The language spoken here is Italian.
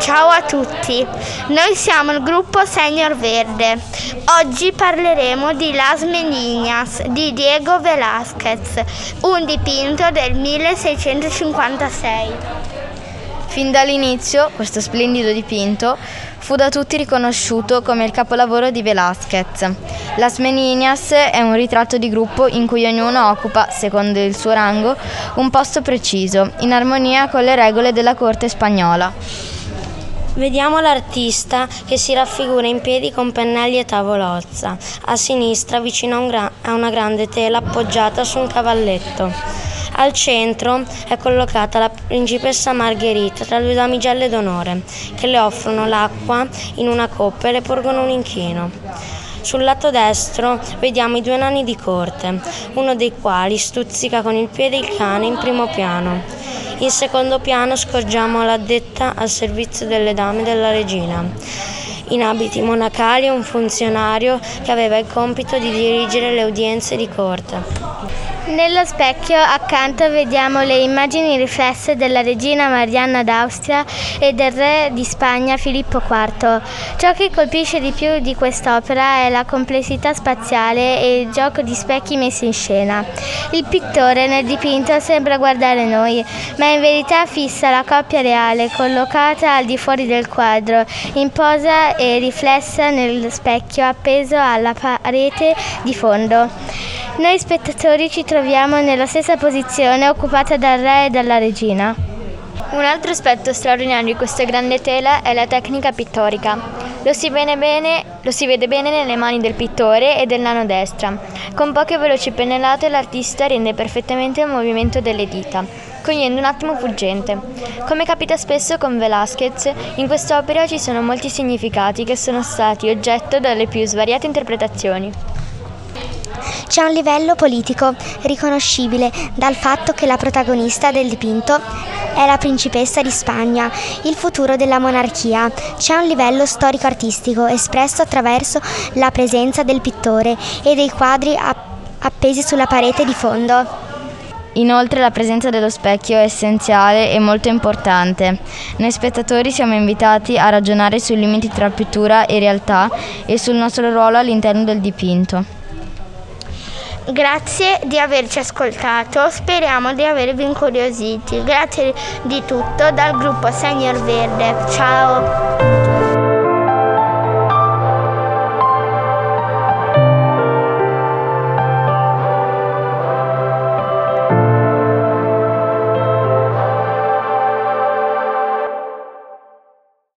Ciao a tutti, noi siamo il gruppo Senior Verde. Oggi parleremo di Las Meninas di Diego Velázquez, un dipinto del 1656. Fin dall'inizio, questo splendido dipinto fu da tutti riconosciuto come il capolavoro di Velázquez. Las Meninas è un ritratto di gruppo in cui ognuno occupa, secondo il suo rango, un posto preciso, in armonia con le regole della corte spagnola. Vediamo l'artista che si raffigura in piedi con pennelli e tavolozza, a sinistra vicino a, un gra- a una grande tela appoggiata su un cavalletto. Al centro è collocata la principessa Margherita tra due damigelle d'onore che le offrono l'acqua in una coppa e le porgono un inchino. Sul lato destro vediamo i due nani di corte, uno dei quali stuzzica con il piede il cane in primo piano. In secondo piano scorgiamo l'addetta al servizio delle dame della regina. In abiti monacali un funzionario che aveva il compito di dirigere le udienze di corte. Nello specchio accanto vediamo le immagini riflesse della regina Marianna d'Austria e del re di Spagna Filippo IV. Ciò che colpisce di più di quest'opera è la complessità spaziale e il gioco di specchi messi in scena. Il pittore nel dipinto sembra guardare noi, ma in verità fissa la coppia reale collocata al di fuori del quadro, in posa e riflessa nello specchio appeso alla parete di fondo. Noi spettatori ci troviamo nella stessa posizione occupata dal re e dalla regina. Un altro aspetto straordinario di questa grande tela è la tecnica pittorica. Lo si, bene, lo si, vede bene nelle mani del pittore e del nano destra. Con poche veloci pennellate l'artista rende perfettamente il movimento delle dita, cogliendo un attimo fuggente. Come capita spesso con Velázquez, in quest'opera ci sono molti significati che sono stati oggetto delle più svariate interpretazioni. C'è un livello politico riconoscibile dal fatto che la protagonista del dipinto è la principessa di Spagna, il futuro della monarchia. C'è un livello storico-artistico espresso attraverso la presenza del pittore e dei quadri appesi sulla parete di fondo. Inoltre la presenza dello specchio è essenziale e molto importante. Noi spettatori siamo invitati a ragionare sui limiti tra pittura e realtà e sul nostro ruolo all'interno del dipinto. Grazie di averci ascoltato, speriamo di avervi incuriositi. Grazie di tutto dal gruppo Senior Verde. Ciao!